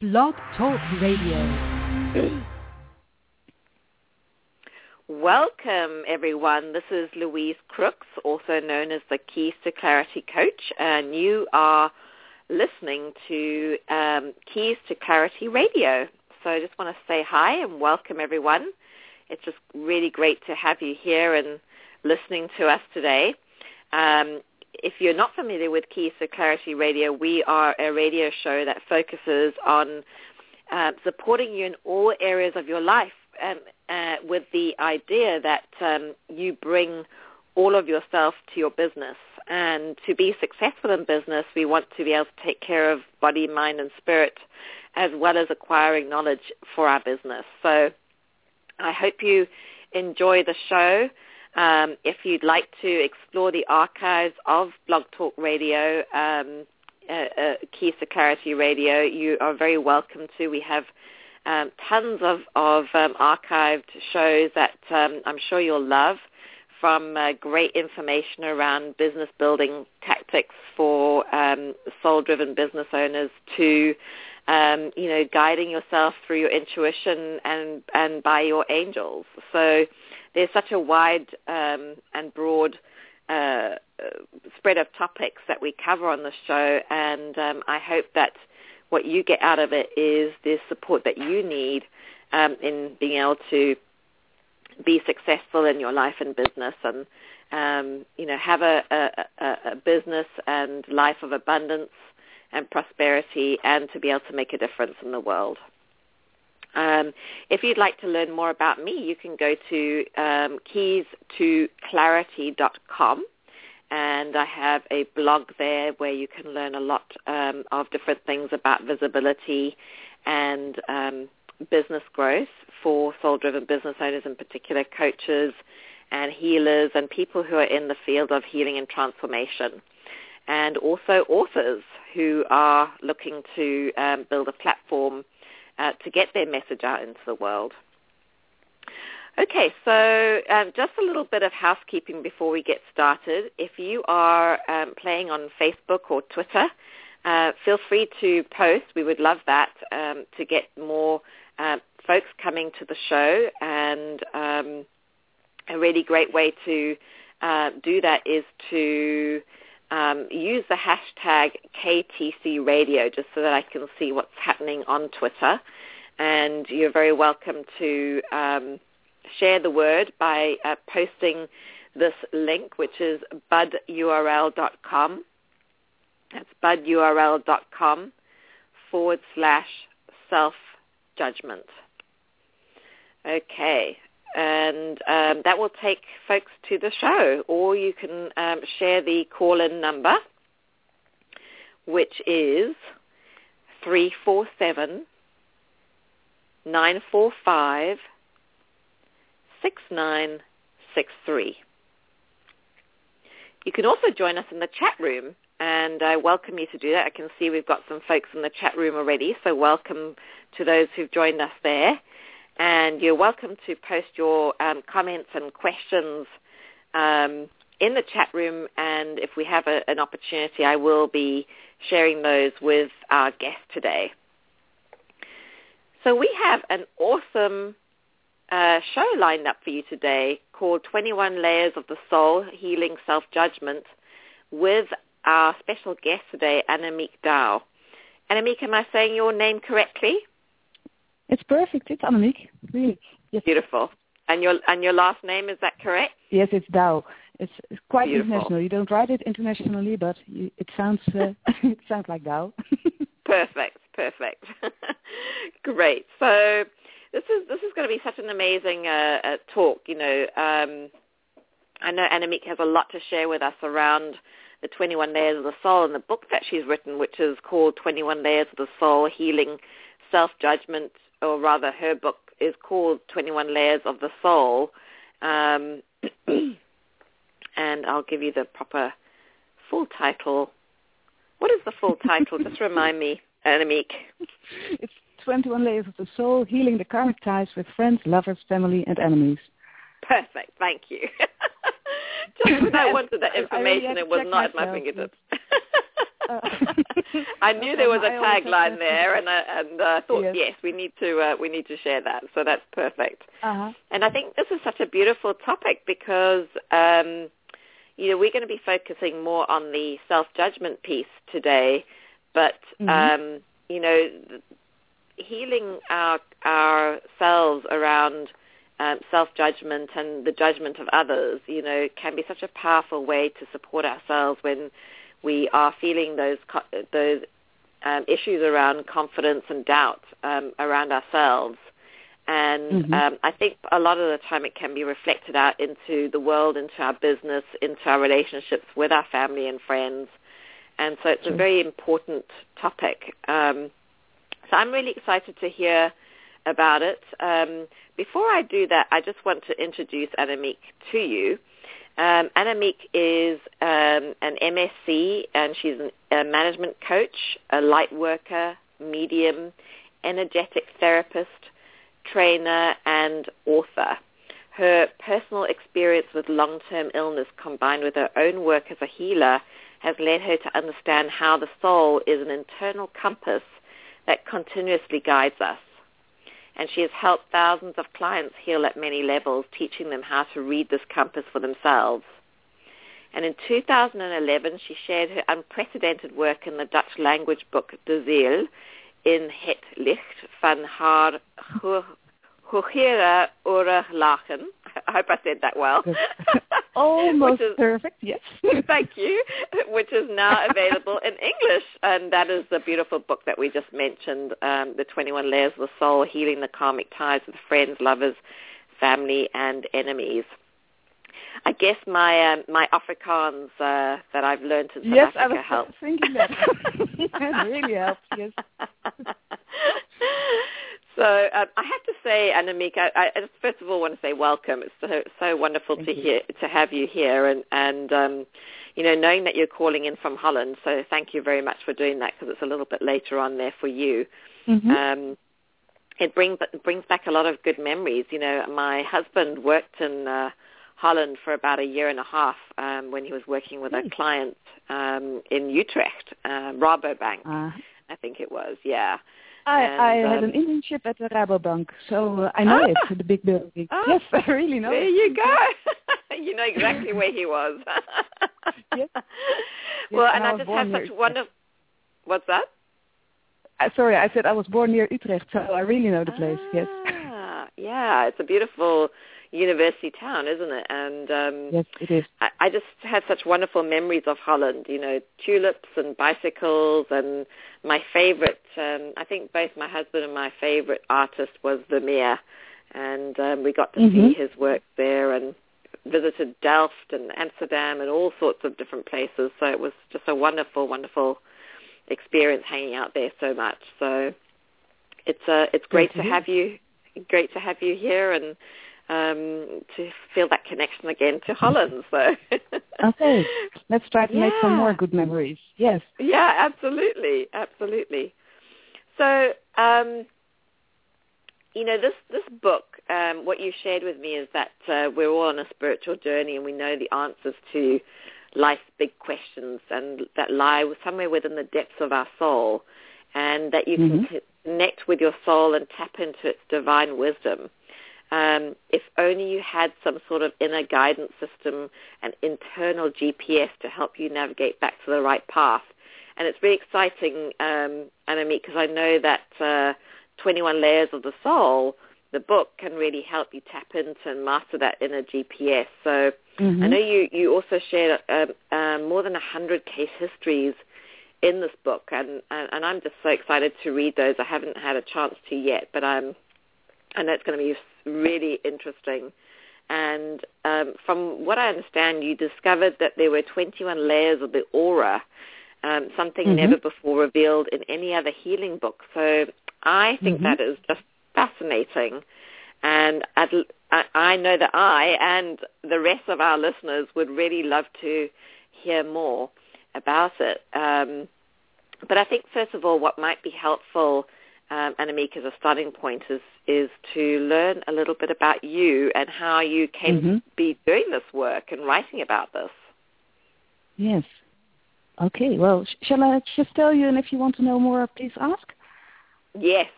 Blog Talk Radio. Welcome, everyone. This is Louise Crooks, also known as the Keys to Clarity Coach, and you are listening to um, Keys to Clarity Radio. So I just want to say hi and welcome, everyone. It's just really great to have you here and listening to us today. Um, if you're not familiar with Keys to Clarity Radio, we are a radio show that focuses on uh, supporting you in all areas of your life um, uh, with the idea that um, you bring all of yourself to your business. And to be successful in business, we want to be able to take care of body, mind, and spirit, as well as acquiring knowledge for our business. So I hope you enjoy the show. Um, if you'd like to explore the archives of Blog Talk Radio, um, uh, uh, Keys to Clarity Radio, you are very welcome to. We have um, tons of, of um, archived shows that um, I'm sure you'll love, from uh, great information around business building tactics for um, soul-driven business owners to um, you know, guiding yourself through your intuition and, and by your angels. So there's such a wide um, and broad uh, spread of topics that we cover on the show, and um, I hope that what you get out of it is the support that you need um, in being able to be successful in your life and business, and um, you know have a, a, a business and life of abundance and prosperity, and to be able to make a difference in the world. Um, if you'd like to learn more about me, you can go to um, keys2clarity.com and I have a blog there where you can learn a lot um, of different things about visibility and um, business growth for soul-driven business owners in particular, coaches and healers and people who are in the field of healing and transformation. And also authors who are looking to um, build a platform uh, to get their message out into the world. Okay, so um, just a little bit of housekeeping before we get started. If you are um, playing on Facebook or Twitter, uh, feel free to post. We would love that um, to get more uh, folks coming to the show. And um, a really great way to uh, do that is to um, use the hashtag KTC Radio just so that I can see what's happening on Twitter. And you're very welcome to um, share the word by uh, posting this link, which is budurl.com. That's budurl.com forward slash self-judgment. Okay, and um, that will take folks to the show. Or you can um, share the call-in number, which is 347 945 6963. You can also join us in the chat room, and I welcome you to do that. I can see we've got some folks in the chat room already, so welcome to those who've joined us there. And you're welcome to post your um, comments and questions um, in the chat room, and if we have a, an opportunity, I will be sharing those with our guest today. So we have an awesome uh, show lined up for you today called 21 Layers of the Soul, Healing Self-Judgment with our special guest today, Annemiek Douw. Annemiek, am I saying your name correctly? It's perfect. It's Annemiek. Really. Yes. Beautiful. And your and your last name is that correct? Yes, it's Douw. It's, it's quite Beautiful. international. You don't write it internationally, but you, it sounds uh, it sounds like Douw. perfect. Perfect. Great. So this is this is going to be such an amazing uh, uh, talk. You know, um, I know Annemiek has a lot to share with us around the 21 Layers of the Soul and the book that she's written, which is called 21 Layers of the Soul: Healing Self-Judgment, or rather, her book is called 21 Layers of the Soul. Um, and I'll give you the proper full title. What is the full title? Just remind me, Annemiek. It's 21 Layers of the Soul, Healing the Karmic Ties with Friends, Lovers, Family, and Enemies. Perfect. Thank you. Just when I wanted that information, it was not at my fingertips. Uh, I knew there was a tagline there, and I, and uh, thought Yes. yes, we need to uh, we need to share that. So that's perfect. uh-huh. And I think this is such a beautiful topic because, um, you know, we're going to be focusing more on the self-judgment piece today, but, Mhm. um, you know, healing our ourselves around um, self-judgment and the judgment of others, you know, can be such a powerful way to support ourselves when we are feeling those those um, issues around confidence and doubt um, around ourselves. And Mhm. um, I think a lot of the time it can be reflected out into the world, into our business, into our relationships with our family and friends. And so it's a very important topic. Um, so I'm really excited to hear about it. Um, before I do that, I just want to introduce Annemiek to you. Um, Annemiek is um, an MSc, and she's a management coach, a light worker, medium, energetic therapist, trainer, and author. Her personal experience with long-term illness combined with her own work as a healer has led her to understand how the soul is an internal compass that continuously guides us. And she has helped thousands of clients heal at many levels, teaching them how to read this compass for themselves. And in 2011, she shared her unprecedented work in the Dutch language book De Ziel in Het Licht van haar Hogere Oorlachen. I hope I said that well. Almost is- perfect, yes. Thank you. Which is now available in English, and that is the beautiful book that we just mentioned, um, "The 21 Layers of the Soul: Healing the Karmic Ties with Friends, Lovers, Family, and Enemies." I guess my um, my Afrikaans uh, that I've learned in South yes, I Africa was helps. thinking that. that really helps, yes. So um, I have to say, Annemiek, I, I just first of all want to say welcome. It's so, so wonderful Thank to you. hear to have you here, and and um, you know, knowing that you're calling in from Holland. So thank you very much for doing that because it's a little bit later on there for you. Mhm. Um, it brings brings back a lot of good memories. You know, my husband worked in uh, Holland for about a year and a half um, when he was working with a Hmm. client um, in Utrecht, uh, Rabobank, Uh, I think it was. Yeah. I, And, I had um, an internship at the Rabobank, so uh, I know Ah. it, the big building. Ah. Yes, I really know There it. you go. you know exactly where he was. Yes. Well, Yes, and I I just have such wonderful. What's that? Uh, sorry, I said I was born near Utrecht, so I really know the place. Yes. Ah, yeah, it's a beautiful university town, isn't it? And um, Yes, it is. I, I just had such wonderful memories of Holland. You know, tulips and bicycles, and my favorite. Um, I think both my husband and my favorite artist was Vermeer, and um, we got to Mhm. see his work there and visited Delft and Amsterdam and all sorts of different places. So it was just a wonderful, wonderful experience hanging out there so much. So it's uh, it's great to to have you, great to have you here and um, to feel that connection again to Holland. So Okay, let's try to make some more good memories. Yes. yeah, absolutely, absolutely. So, um, you know, this this book, um, what you shared with me is that uh, we're all on a spiritual journey, and we know the answers to life's big questions, and that lie somewhere within the depths of our soul, and that you can Mhm. c- connect with your soul and tap into its divine wisdom. Um, if only you had some sort of inner guidance system, an internal GPS to help you navigate back to the right path. And it's really exciting, um, Annemiek, because I know that uh, 21 Layers of the Soul, the book, can really help you tap into and master that inner GPS. So Mhm. I know you, you also shared um, um, more than 100 case histories in this book, and, and, and I'm just so excited to read those. I haven't had a chance to yet, but I'm, I know it's going to be really interesting. And um, from what I understand, you discovered that there were 21 layers of the aura, um, something Mhm. never before revealed in any other healing book. So I think Mhm. that is just fascinating. And I'd, I, I know that I and the rest of our listeners would really love to hear more about it. Um, but I think, first of all, what might be helpful, um, Annemiek, as a starting point is, is to learn a little bit about you and how you came Mhm. to be doing this work and writing about this. Yes. Okay, well, sh- shall I just tell you, and if you want to know more, please ask? Yes,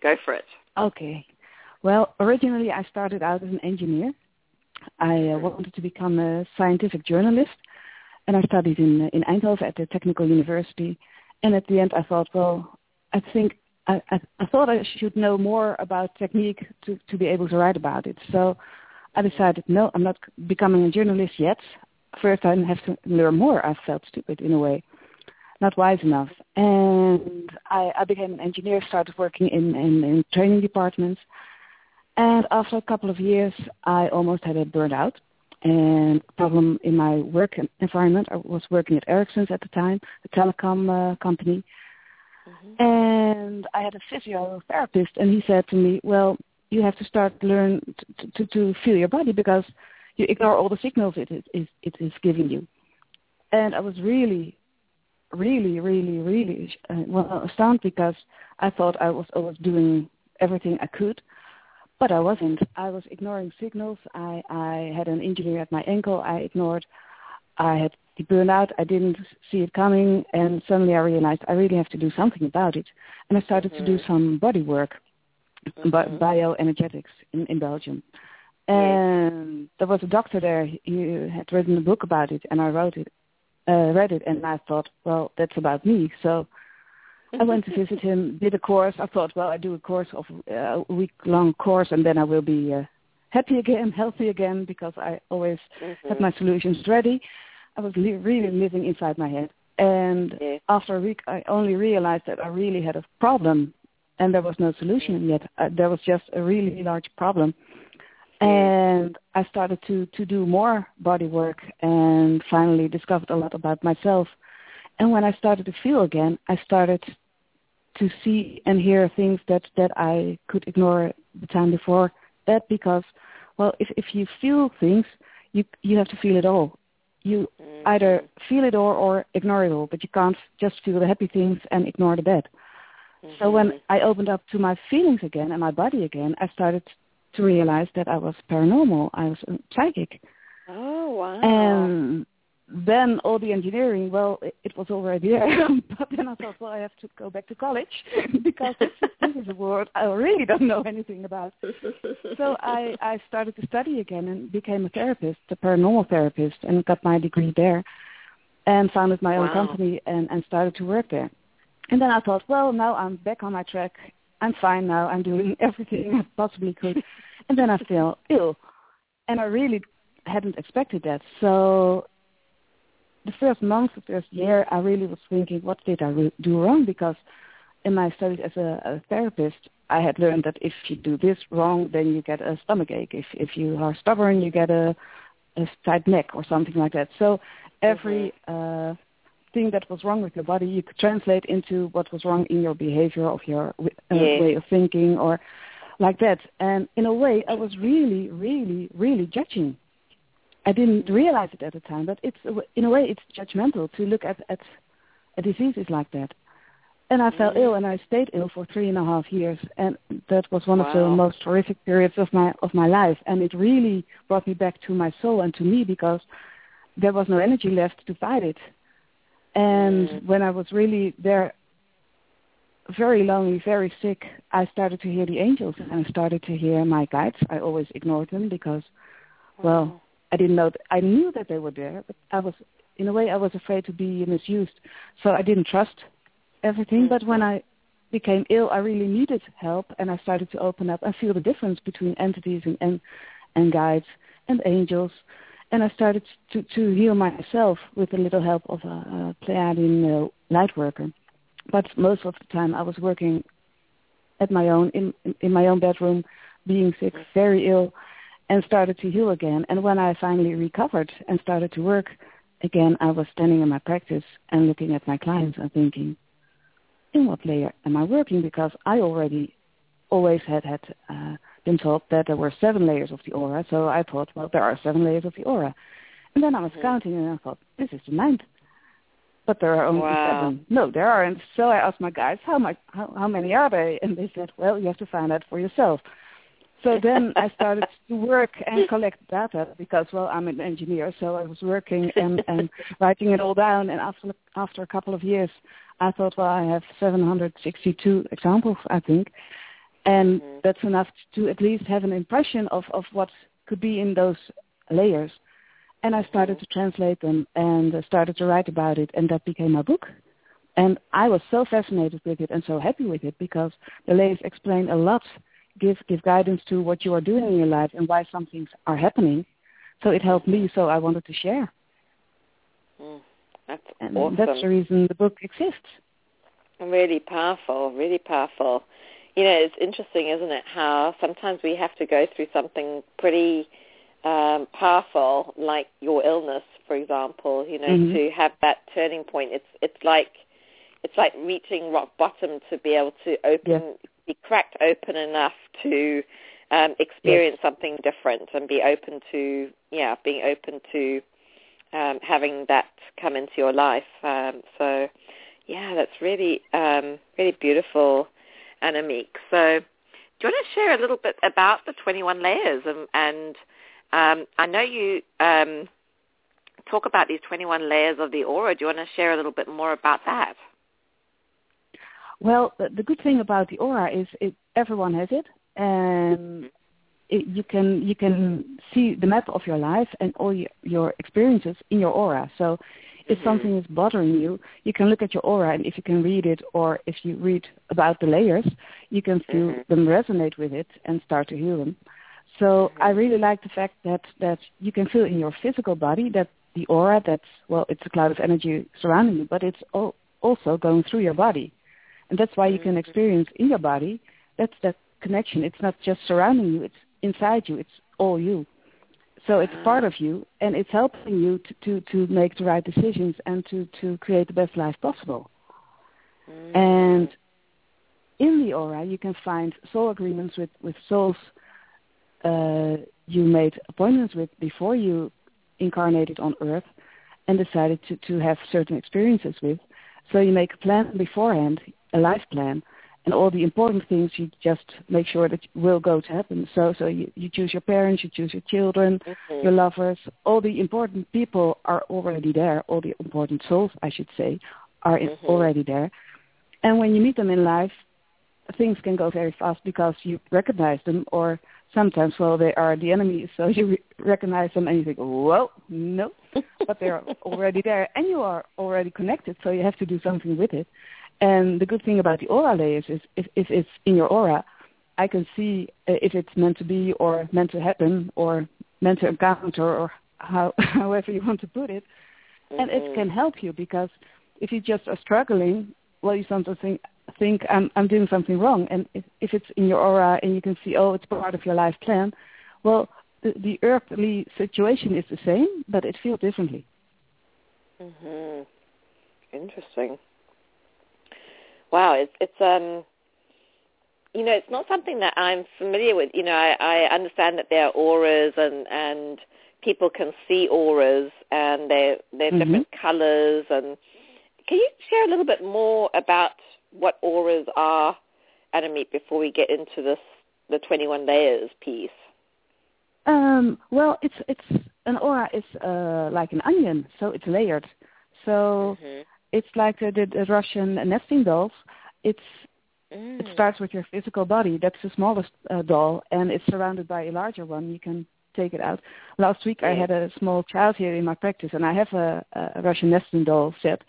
go for it. Okay. Well, originally I started out as an engineer. I uh, wanted to become a scientific journalist, and I studied in in Eindhoven at the Technical University. And at the end, I thought, well, I think I, I, I thought I should know more about technique to to be able to write about it. So I decided, no, I'm not becoming a journalist yet. First, I have to learn more. I felt stupid in a way, not wise enough. And I, I became an engineer, started working in, in, in training departments. And after a couple of years, I almost had a burnout and problem in my work environment. I was working at Ericsson's at the time, a telecom uh, company. Mm-hmm. And I had a physiotherapist, and he said to me, "Well, you have to start learn to, to, to feel your body because you ignore all the signals it is, it, it is giving you." And I was really, really, really, really uh, well astounded because I thought I was always doing everything I could, but I wasn't. I was ignoring signals. I, I had an injury at my ankle. I ignored. I had the burnout. I didn't see it coming, and suddenly I realized I really have to do something about it. And I started mm-hmm. to do mm-hmm. some body work, mm-hmm. bioenergetics in, in Belgium. And yes. there was a doctor there. He had written a book about it, and I wrote it, uh, read it, and I thought, well, that's about me. So I went to visit him, did a course. I thought, well, I do a course of uh, a week-long course, and then I will be uh, happy again, healthy again, because I always mm-hmm. had my solutions ready. I was li- really living inside my head. And yeah. after a week, I only realized that I really had a problem, and there was no solution yet. Uh, there was just a really large problem. And I started to, to do more body work and finally discovered a lot about myself and when I started to feel again, I started to see and hear things that, that I could ignore the time before that because, well, if, if you feel things, you, you have to feel it all. You mm-hmm. either feel it all or ignore it all, but you can't just feel the happy things and ignore the bad. Mm-hmm. So when I opened up to my feelings again and my body again, I started to realize that I was paranormal. I was psychic. Oh wow! And then all the engineering, well, it, it was already there. but then I thought, well, I have to go back to college because this, this is a world I really don't know anything about. so I, I started to study again and became a therapist, a paranormal therapist, and got my degree there and founded my wow. own company and, and started to work there. And then I thought, well, now I'm back on my track. I'm fine now. I'm doing everything I possibly could. and then I feel ill. And I really hadn't expected that. So the first month, the first year, I really was thinking, what did I re- do wrong? Because in my studies as a, a therapist, I had learned that if you do this wrong, then you get a stomach ache. If if you are stubborn, you get a, a tight neck or something like that. So every mm-hmm. uh, thing that was wrong with your body, you could translate into what was wrong in your behavior, of your uh, yeah. way of thinking, or like that. And in a way, I was really, really, really judging I didn't realize it at the time, but it's in a way it's judgmental to look at at a diseases like that. And I fell ill, and I stayed ill for three and a half years, and that was one wow. of the most horrific periods of my of my life. And it really brought me back to my soul and to me because there was no energy left to fight it. And mm. when I was really there, very lonely, very sick, I started to hear the angels, and I started to hear my guides. I always ignored them because, well, I didn't know. That, I knew that they were there, but I was, in a way, I was afraid to be misused. So I didn't trust everything. But when I became ill, I really needed help, and I started to open up and feel the difference between entities and and, and guides and angels. And I started to, to heal myself with a little help of a, a Pleiadian uh, light worker. But most of the time, I was working at my own in in my own bedroom, being sick, very ill and started to heal again. And when I finally recovered and started to work again, I was standing in my practice and looking at my clients and thinking, in what layer am I working? Because I already always had had uh, been told that there were seven layers of the aura. So I thought, well, there are seven layers of the aura. And then I was mm-hmm. counting and I thought, this is the ninth. But there are only wow. seven. No, there aren't. So I asked my guys, how, much, how, how many are they? And they said, well, you have to find out for yourself. So then I started to work and collect data because, well, I'm an engineer, so I was working and, and writing it all down. And after after a couple of years, I thought, well, I have 762 examples, I think, and mm-hmm. that's enough to at least have an impression of of what could be in those layers. And I started mm-hmm. to translate them and started to write about it, and that became my book. And I was so fascinated with it and so happy with it because the layers explain a lot give give guidance to what you are doing in your life and why some things are happening. So it helped me. So I wanted to share. Mm, that's and awesome. That's the reason the book exists. Really powerful. Really powerful. You know, it's interesting, isn't it? How sometimes we have to go through something pretty um, powerful, like your illness, for example. You know, mm-hmm. to have that turning point. It's it's like it's like reaching rock bottom to be able to open yeah be cracked open enough to um, experience yes. something different and be open to yeah being open to um, having that come into your life. Um, so yeah, that's really um, really beautiful, Annemiek. So do you want to share a little bit about the 21 layers and, and um, I know you um, talk about these 21 layers of the aura. Do you want to share a little bit more about that? Well, the good thing about the aura is it, everyone has it, and it, you can you can see the map of your life and all your, your experiences in your aura. So, if something is bothering you, you can look at your aura, and if you can read it, or if you read about the layers, you can feel mm-hmm. them resonate with it and start to heal them. So I really like the fact that that you can feel in your physical body that the aura that's well, it's a cloud of energy surrounding you, but it's all, also going through your body. And that's why you can experience in your body, that's that connection. It's not just surrounding you, it's inside you, it's all you. So it's part of you, and it's helping you to, to, to make the right decisions and to, to create the best life possible. Mm. And in the aura, you can find soul agreements with, with souls uh, you made appointments with before you incarnated on Earth and decided to, to have certain experiences with. So you make a plan beforehand a life plan and all the important things you just make sure that will go to happen. So so you, you choose your parents, you choose your children, mm-hmm. your lovers. All the important people are already there. All the important souls, I should say, are mm-hmm. already there. And when you meet them in life, things can go very fast because you recognize them or sometimes, well, they are the enemy, so you re- recognize them and you think, whoa, no, but they're already there and you are already connected, so you have to do something with it. And the good thing about the aura layers is if, if it's in your aura, I can see if it's meant to be or meant to happen or meant to encounter or how, however you want to put it. Mm-hmm. And it Mm-hmm. can help you because if you just are struggling, well, you sometimes think, think I'm, I'm doing something wrong. And if, if it's in your aura and you can see, oh, it's part of your life plan, well, the, the earthly situation is the same, but it feels differently. Mhm. Interesting wow, it's it's um you know, it's not something that I'm familiar with. You know, I, I understand that there are auras and and people can see auras and they're they're mm-hmm. different colors and can you share a little bit more about what auras are, Annemiek, before we get into this the 21 layers piece? Um, well, it's it's an aura is uh, like an onion, so it's layered. So mm-hmm it's like the, the Russian nesting dolls. It's mm. it starts with your physical body. That's the smallest uh, doll, and it's surrounded by a larger one. You can take it out. Last week I had a small child here in my practice, and I have a, a Russian nesting doll set.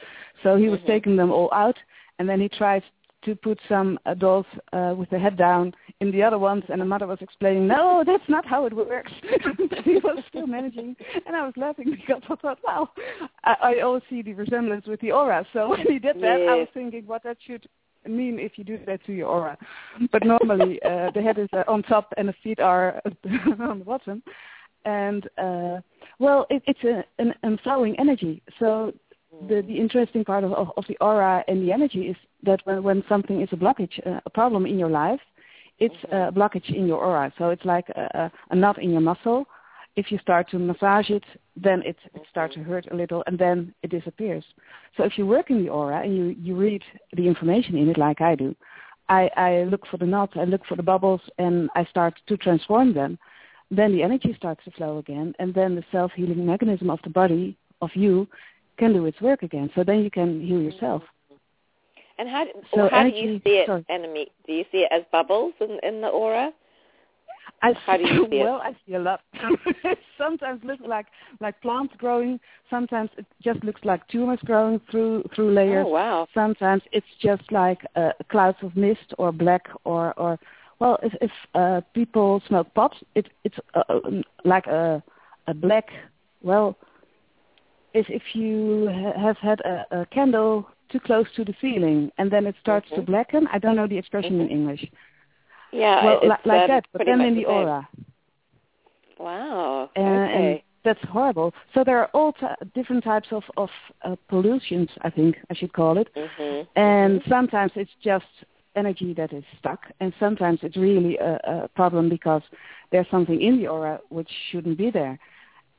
So he was mm-hmm. taking them all out, and then he tried to put some adults uh, with the head down in the other ones, and the mother was explaining, no, that's not how it works. he was still managing, and I was laughing because I thought, wow, I, I always see the resemblance with the aura. So when he did that, yes. I was thinking what that should mean if you do that to your aura. But normally uh, the head is uh, on top and the feet are on the bottom. And uh, well, it, it's a, an, flowing energy. So the, the interesting part of, of, of, the aura and the energy is that when, when something is a blockage, uh, a problem in your life, it's a blockage in your aura. So it's like a, a knot in your muscle. If you start to massage it, then it, it starts to hurt a little and then it disappears. So if you work in the aura and you, you read the information in it like I do, I, I look for the knots, I look for the bubbles, and I start to transform them, then the energy starts to flow again, and then the self-healing mechanism of the body, of you, can do its work again. So then you can heal yourself. And how, So how do you see it, sorry. Annemiek? Do you see it as bubbles in, in the aura? I How do you see it? well, I see a lot. sometimes looks like like plants growing. Sometimes it just looks like tumors growing through through layers. Oh, wow. Sometimes it's just like uh, clouds of mist or black or or well, if if uh, people smoke pot, it it's uh, um, like a a black. Well, if if you ha- have had a, a candle too close to the ceiling and then it starts to Mhm. blacken. I don't know the expression in Mhm. English. Yeah, well, it's, li- like um, that, but then in the aura. Wow. Uh, and okay. that's horrible. So there are all t- different types of of uh, pollutions, I think I should call it. Mhm. And Mhm. sometimes it's just energy that is stuck, and sometimes it's really a, a problem because there's something in the aura which shouldn't be there,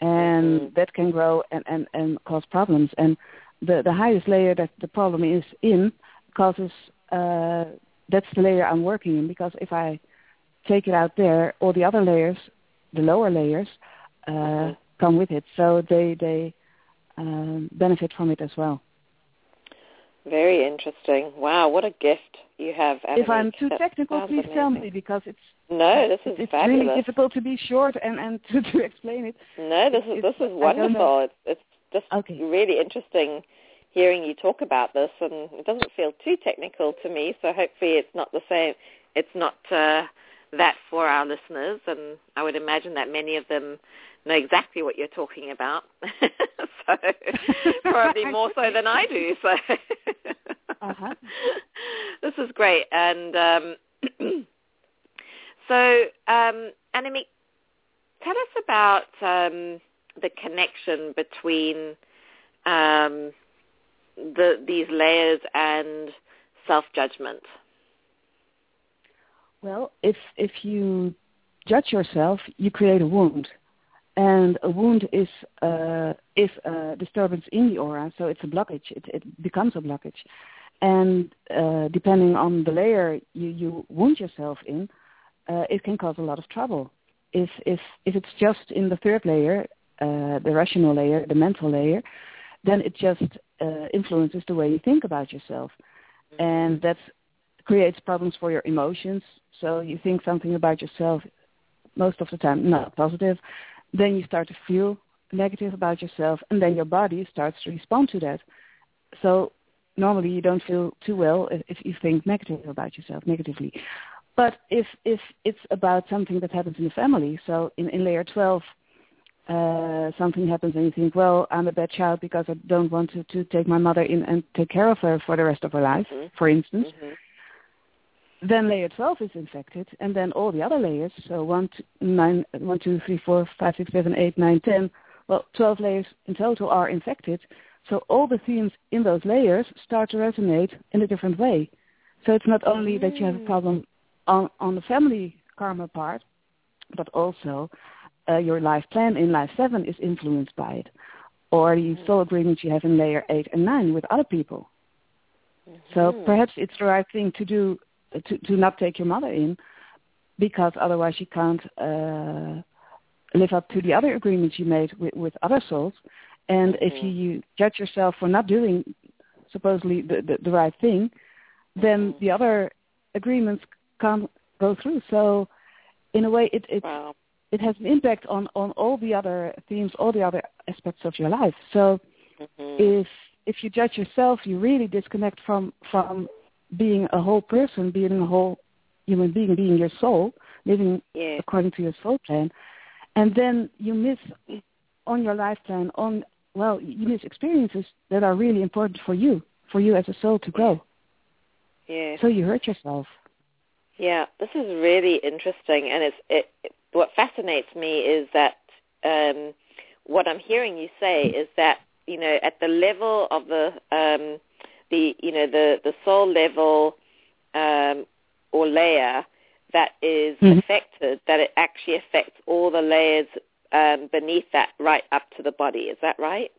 and Mhm. that can grow and, and, and cause problems. And the the highest layer that the problem is in causes uh, that's the layer I'm working in because if I take it out there, all the other layers, the lower layers, uh, Mhm. come with it, so they they um, benefit from it as well. Very interesting. Wow, what a gift you have. if I'm too That technical, please tell me because it's No, this is it's fabulous. really difficult to be short and and to, to explain it. No, this is It's- this is I don't know. wonderful. It's it's just Okay. really interesting hearing you talk about this, and it doesn't feel too technical to me. So hopefully, it's not the same. It's not uh, that for our listeners, and I would imagine that many of them know exactly what you're talking about. so probably more so than I do. So Uh-huh. this is great, and um, so um, Annemiek, tell us about um, the connection between um, the, these layers and self-judgment. Well, if if you judge yourself, you create a wound, and a wound is uh, is a disturbance in the aura, so it's a blockage. It, it becomes a blockage, and uh, depending on the layer you, you wound yourself in, uh, it can cause a lot of trouble. If if if it's just in the third layer, uh, the rational layer, the mental layer, then it just uh, influences the way you think about yourself, and that creates problems for your emotions. So you think something about yourself most of the time not positive, then you start to feel negative about yourself, and then your body starts to respond to that. So normally you don't feel too well if, if you think negative about yourself, negatively. But if if it's about something that happens in the family, so in, in layer 12, uh, something happens and you think, well, I'm a bad child because I don't want to, to take my mother in and take care of her for the rest of her life, Mhm. for instance Mhm. Then layer 12 is infected, and then all the other layers, so 1, 2, 9, 1, 2, 3, 4, 5, 6, 7, 8, 9, 10, well, 12 layers in total are infected. So all the themes in those layers start to resonate in a different way. So it's not only that you have a problem on, on the family karma part, but also uh, your life plan in life 7 is influenced by it. Or the soul agreements you have in layer 8 and 9 with other people. So Mhm. perhaps it's the right thing to do to, to not take your mother in, because otherwise you can't uh, live up to the other agreements you made with, with other souls. And if you, you judge yourself for not doing supposedly the, the, the right thing, then Mhm. the other agreements can't go through. So in a way, it it, Wow. it has an impact on, on all the other themes, all the other aspects of your life. So Mhm. if if you judge yourself, you really disconnect from from being a whole person, being a whole human being, being your soul, living Yeah. according to your soul plan, and then you miss on your life plan on well, you miss experiences that are really important for you, for you as a soul to grow. Yeah. So you hurt yourself. Yeah, this is really interesting, and it's it. What fascinates me is that um, what I'm hearing you say is that you know at the level of the um, the you know the the soul level um, or layer that is Mhm. affected, that it actually affects all the layers um, beneath that, right up to the body. Is that right?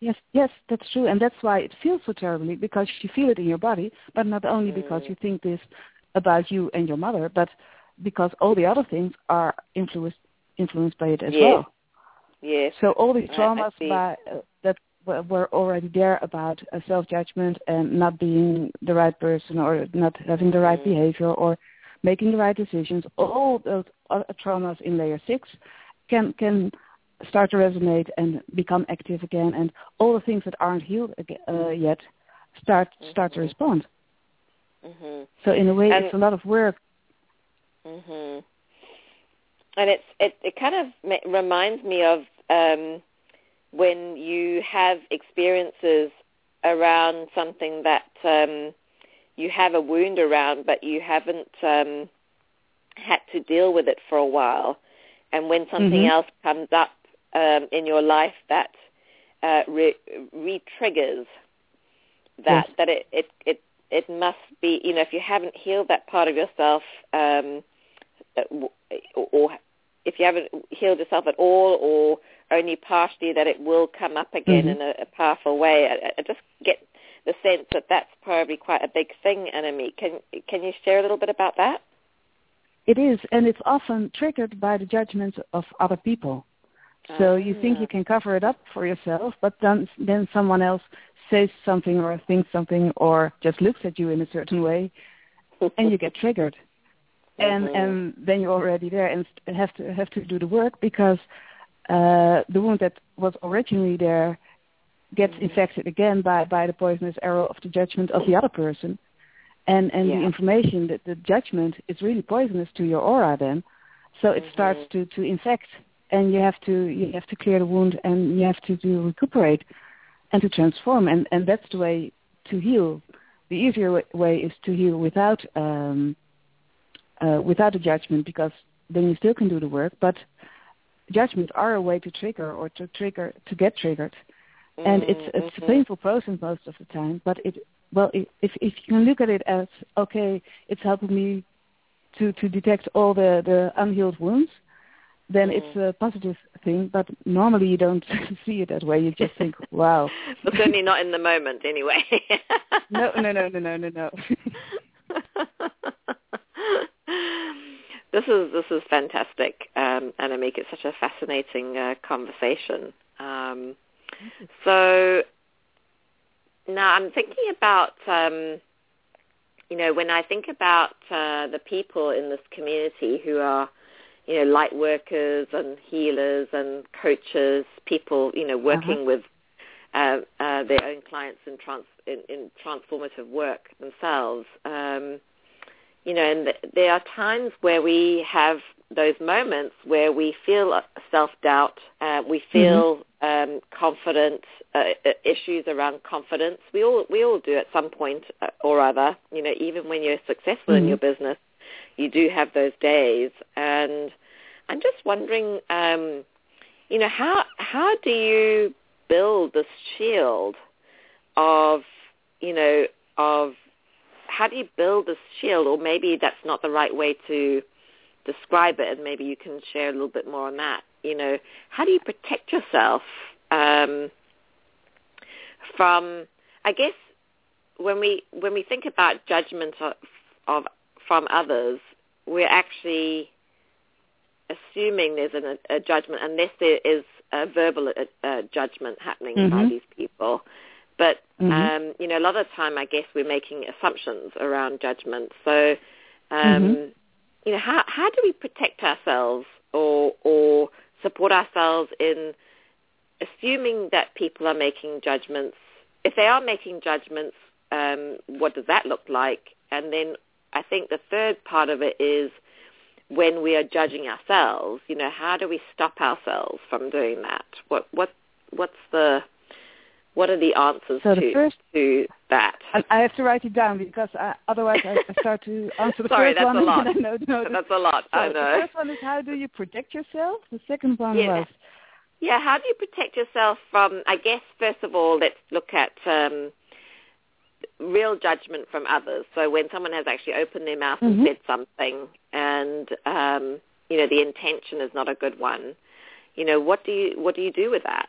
Yes, yes, that's true, and that's why it feels so terribly because you feel it in your body, but not only because Mm. you think this about you and your mother, but because all the other things are influenced influenced by it as Yes. well. Yes. So all I traumas by, uh, that were already there about uh, self-judgment and not being the right person or not having the right Mm. behavior or making the right decisions, all those traumas in layer six can can start to resonate and become active again, and all the things that aren't healed uh, yet start start to Mhm. respond. Mhm. So in a way, And- it's a lot of work. Mhm. And it's it it kind of reminds me of um, when you have experiences around something that um, you have a wound around, but you haven't um, had to deal with it for a while, and when something Mhm. else comes up um, in your life that uh, re- re-triggers that Yes. that it, it it it must be you know if you haven't healed that part of yourself um, or, or if you haven't healed yourself at all or only partially that it will come up again Mhm. in a, a powerful way. I, I just get the sense that that's probably quite a big thing, Annemiek. Can can you share a little bit about that? It is, and it's often triggered by the judgments of other people. So you think Ah. you can cover it up for yourself, but then then someone else says something or thinks something or just looks at you in a certain way, and you get triggered. And Mhm. and then you're already there and have to have to do the work because uh, the wound that was originally there gets Mhm. infected again by by the poisonous arrow of the judgment of the other person. And and the information that the judgment is really poisonous to your aura then. So it Mhm. starts to to infect and you have to you have to clear the wound and you have to do recuperate and to transform and and that's the way to heal the easier wa- way is to heal without um uh without a judgment because then you still can do the work but judgments are a way to trigger or to trigger to get triggered and it's it's a Mhm. painful process most of the time but it well if if you can look at it as okay it's helping me to to detect all the the unhealed wounds then Mm. it's a positive thing but normally you don't see it that way you just think wow well, certainly not in the moment, anyway. no no no no no no no this is this is fantastic, um, and I make it such a fascinating uh, conversation. Um, so now I'm thinking about, um, you know, when I think about uh, the people in this community who are, you know, light workers and healers and coaches, people, you know, working with uh, uh, their own clients in, trans- in, in transformative work themselves. Um, you know, and th- there are times where we have those moments where we feel self-doubt, uh, we feel um, confident, uh, uh, issues around confidence. We all we all do at some point uh, or other. You know, even when you're successful in Mhm. your business, you do have those days. And I'm just wondering, um, you know, how how do you build this shield of, you know, of how do you build this shield? Or maybe that's not the right way to describe it, and maybe you can share a little bit more on that. You know, how do you protect yourself um, from? I guess when we when we think about judgment of, of from others, we're actually assuming there's an, a judgment unless there is a verbal uh, uh, judgment happening by Mhm. these people. But Mhm. um, you know, a lot of the time, I guess we're making assumptions around judgment. So, um, Mhm. you know, how how do we protect ourselves or or support ourselves in assuming that people are making judgments? If they are making judgments, um, what does that look like? And then I think the third part of it is when we are judging ourselves. You know, how do we stop ourselves from doing that? What what what's the what are the answers So the to first- to that? I, have to write it down because I, otherwise I, start to answer the Sorry, first that's one a lot. and I know, know the- That's a lot. so I the first one is how do you protect yourself? The second one Yeah. was Yeah, how do you protect yourself from, I guess, first of all, let's look at um, real judgment from others. So when someone has actually opened their mouth and Mhm. said something and, um, you know, the intention is not a good one, you know, what do you, what do you do with that?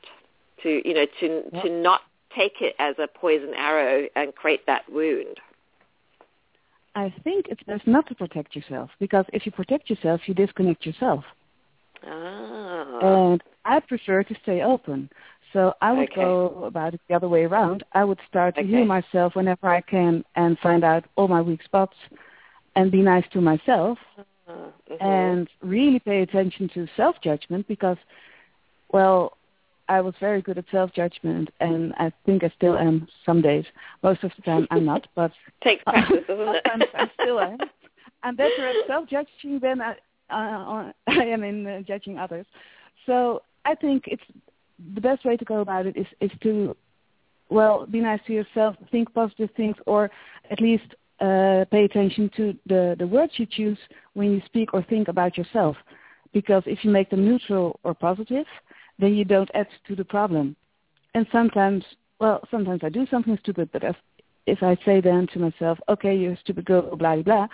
To, you know, to, to not take it as a poison arrow and create that wound. I think it's best not to protect yourself because if you protect yourself, you disconnect yourself. Ah. And I prefer to stay open. So I would Okay. go about it the other way around. I would start to Okay. heal myself whenever I can and find out all my weak spots and be nice to myself mhm. and really pay attention to self-judgment because, well, I was very good at self-judgment and I think I still am some days. Most of the time I'm not, but takes practice, doesn't it? sometimes I still am. I'm better at self-judging than I, uh, I am in uh, judging others. So I think it's the best way to go about it is, is to, well, be nice to yourself, think positive things, or at least uh, pay attention to the, the words you choose when you speak or think about yourself. Because if you make them neutral or positive, then you don't add to the problem. And sometimes, well, sometimes I do something stupid, but if, if I say then to myself, okay, you're a stupid girl, blah, blah, blah,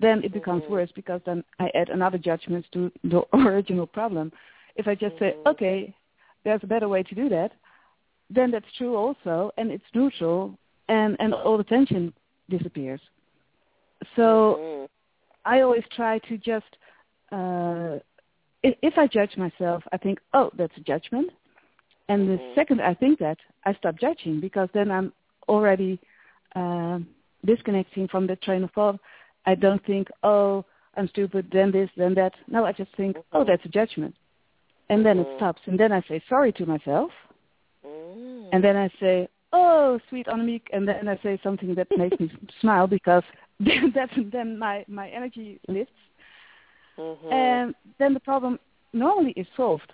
then it becomes Mhm. worse because then I add another judgment to the original problem. If I just say, Mhm. okay, there's a better way to do that, then that's true also, and it's neutral, and, and all the tension disappears. So Mhm. I always try to just, uh, if, if I judge myself, I think, oh, that's a judgment. And the Mhm. second I think that, I stop judging because then I'm already um disconnecting from the train of thought. I don't think, oh, I'm stupid, then this, then that. No, I just think, oh, Mhm. that's a judgment. And then Mhm. it stops. And then I say sorry to myself. Mm. And then I say, oh, sweet Annemiek. And then I say something that makes me smile because that's then my, my energy lifts. Mhm. And then the problem normally is solved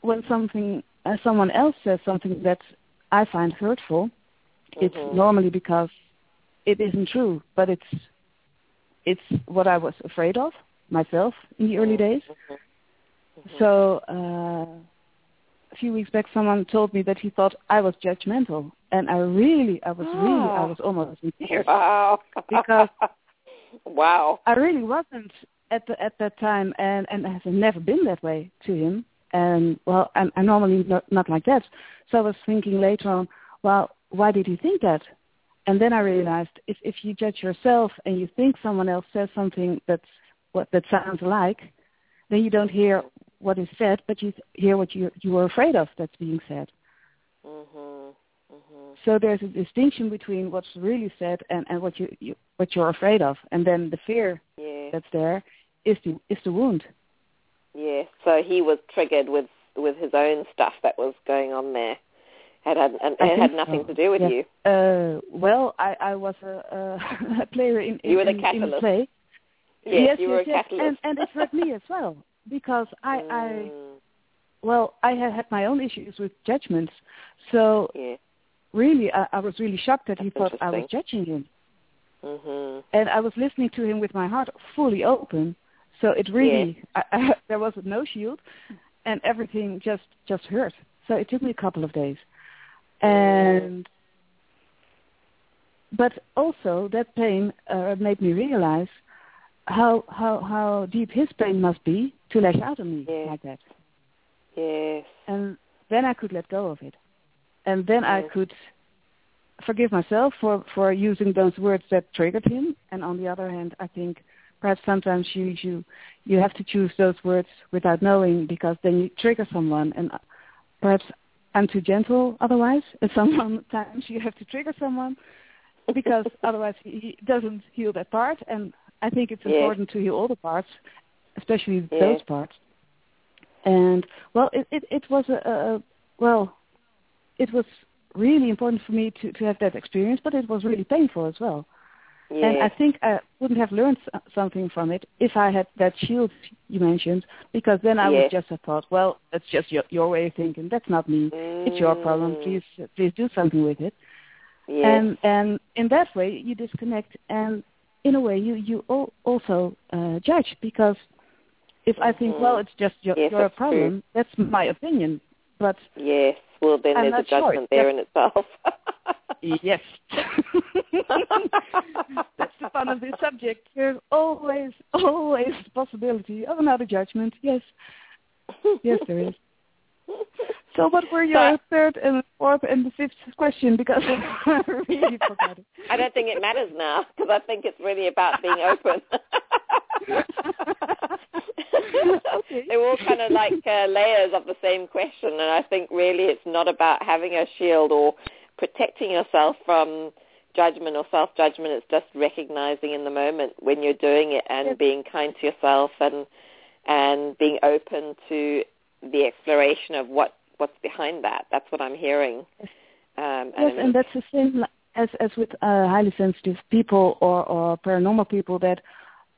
when something uh, someone else says something that I find hurtful. It's Mhm. normally because it isn't true, but it's it's what I was afraid of myself in the early days. Mhm. Mhm. So uh, a few weeks back, someone told me that he thought I was judgmental, and I really, I was really, I was almost in tears. Wow. Because- wow. I really wasn't at the, at that time, and and has never been that way to him. And well, I'm, I'm normally not, not like that. So I was thinking later on, well, why did he think that? And then I realized if if you judge yourself and you think someone else says something that's what that sounds alike, then you don't hear what is said, but you hear what you you were afraid of that's being said. Mhm. Mhm. So there's a distinction between what's really said and, and what you, you what you're afraid of, and then the fear Yeah. that's there is the is the wound. Yeah. So he was triggered with with his own stuff that was going on there. Had had and it had nothing so. to do with Yeah. you. Uh, well, I, I was a, a player in, in, You were the in, in the play. Yes, yes, you yes, yes. catalyst. And, and it hurt me as well because I, I Mm, well, I had had my own issues with judgments. So yeah. really, I, I was really shocked that he thought I was judging him, Mhm. and I was listening to him with my heart fully open. So it really, I, I, there was no shield, and everything just just hurt. So it took me a couple of days, and but also that pain uh, made me realize how how how deep his pain must be to lash out on me Yeah. like that. Yes. And then I could let go of it, and then I could forgive myself for for using those words that triggered him. And on the other hand, I think perhaps sometimes you you you have to choose those words without knowing because then you trigger someone, and uh, perhaps I'm too gentle otherwise. And sometimes you have to trigger someone because otherwise he, doesn't heal that part. And I think it's important to heal all the parts, especially Yes. those parts. And well, it it, it was a, a well, it was really important for me to to have that experience, but it was really painful as well. Yes. And I think I wouldn't have learned something from it if I had that shield you mentioned, because then I Yes. would just have thought, well, that's just your, your way of thinking. That's not me. It's your problem. Mm. Please, please do something with it. Yes. And and in that way, you disconnect, and in a way, you you al- also uh, judge because if I think, well, it's just your, Yes, your problem, that's my opinion. But Yes. Well, then I'm there's a sure. judgment there in itself. yes, that's the fun of this subject. There's always, always the possibility of another judgment. Yes, yes, there is. So what were your third and fourth and the fifth question? Because I really forgot it. I don't think it matters now because I think it's really about being open. okay. They're all kind of like uh, layers of the same question, and I think really it's not about having a shield or protecting yourself from judgment or self-judgment. It's just recognizing in the moment when you're doing it and being kind to yourself and and being open to the exploration of what what's behind that. That's what I'm hearing. Um, Yes, and that's the same as as with uh, highly sensitive people or or paranormal people that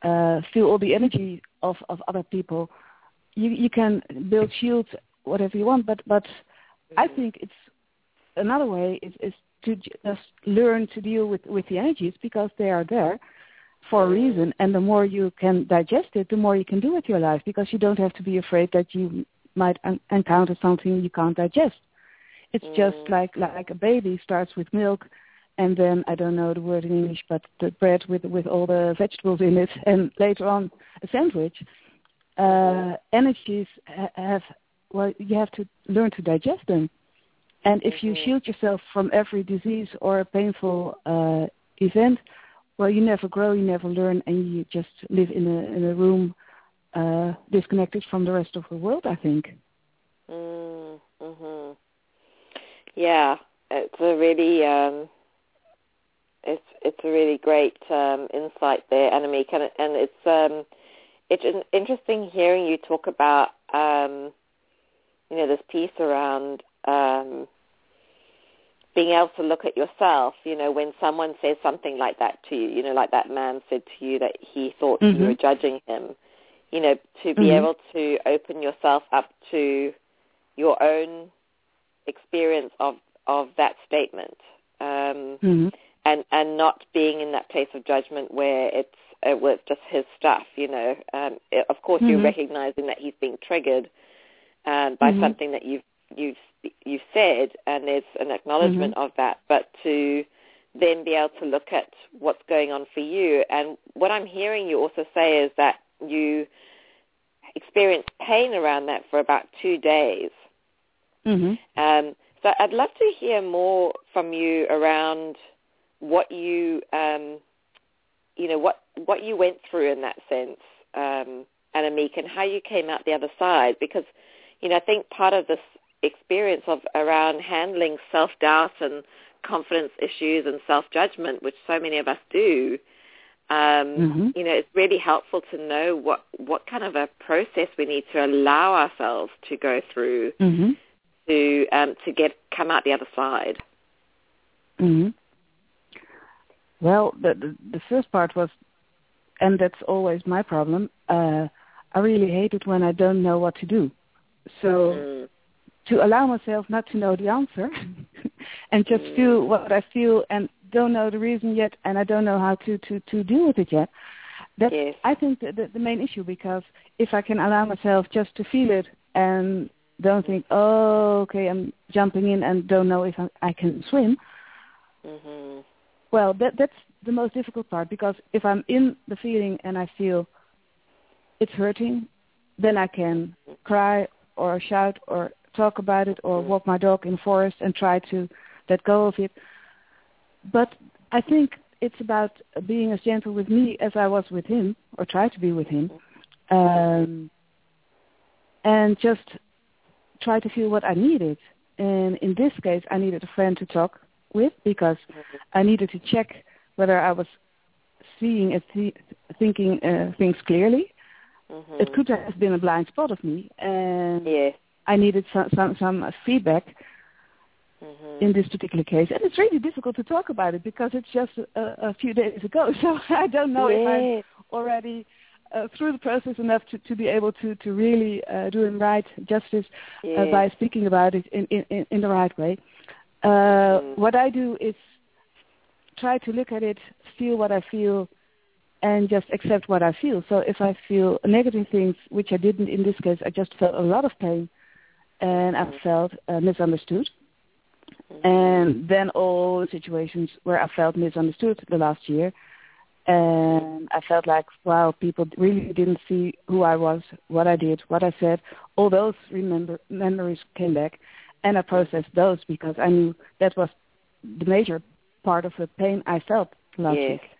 uh, feel all the energy of of other people. You you can build shields whatever you want, but but I think it's another way is is to just learn to deal with with the energies because they are there for a reason, and the more you can digest it, the more you can do with your life because you don't have to be afraid that you might un- encounter something you can't digest. It's just Mm. like like a baby starts with milk, and then I don't know the word in English, but the bread with with all the vegetables in it, and later on a sandwich. Uh, energies have well, you have to learn to digest them, and if you Mhm. shield yourself from every disease or a painful uh, event, well, you never grow, you never learn, and you just live in a in a room uh, disconnected from the rest of the world. I think. Mm, mhm. Yeah, it's a really um, it's it's a really great um, insight there, Annemiek, and, and it's um, it's interesting hearing you talk about um, you know this piece around um, being able to look at yourself. You know, when someone says something like that to you, you know, like that man said to you that he thought you Mhm. were judging him. You know, to be Mhm. able to open yourself up to your own experience of of that statement um hmm and and not being in that place of judgment where it's it was just his stuff you know um it, of course you're Mhm. recognizing that he's being triggered um by Mhm. something that you've you've you've said and there's an acknowledgement Mm-hmm. of that but to then be able to look at what's going on for you and what i'm hearing you also say is that you experienced pain around that for about two days hmm um, so I'd love to hear more from you around what you, um, you know, what what you went through in that sense, um, Annemiek, and how you came out the other side. Because, you know, I think part of this experience of around handling self doubt and confidence issues and self judgment, which so many of us do. Um, Mhm. You know, it's really helpful to know what what kind of a process we need to allow ourselves to go through hmm to um, to get come out the other side. hmm Well, the, the the first part was, and that's always my problem. Uh, I really hate it when I don't know what to do. So Mm. to allow myself not to know the answer, and just Mm. feel what I feel and don't know the reason yet, and I don't know how to to to deal with it yet. That's Yes. I think the, the the main issue because if I can allow myself just to feel it and don't think, oh, okay, I'm jumping in and don't know if I, I can swim. hmm Well, that that's the most difficult part because if I'm in the feeling and I feel it's hurting, then I can cry or shout or talk about it or walk my dog in the forest and try to let go of it. But I think it's about being as gentle with me as I was with him or try to be with him. Um, and just try to feel what I needed. And in this case, I needed a friend to talk with because I needed to check whether I was seeing and th- thinking uh, things clearly. hmm It could have been a blind spot of me, and Yes. I needed some some, some feedback hmm in this particular case. And it's really difficult to talk about it because it's just a, a few days ago, so I don't know if I'm already uh, through the process enough to, to be able to to really uh, do him right justice uh, by speaking about it in, in, in the right way. Uh, Mhm. What I do is try to look at it, feel what I feel, and just accept what I feel. So if I feel negative things, which I didn't in this case, I just felt a lot of pain, and I felt uh, misunderstood. Mhm. And then all situations where I felt misunderstood the last year, and I felt like, wow, people really didn't see who I was, what I did, what I said. All those remember memories came back, and I processed those because I knew that was the major part of the pain I felt last Yes. week.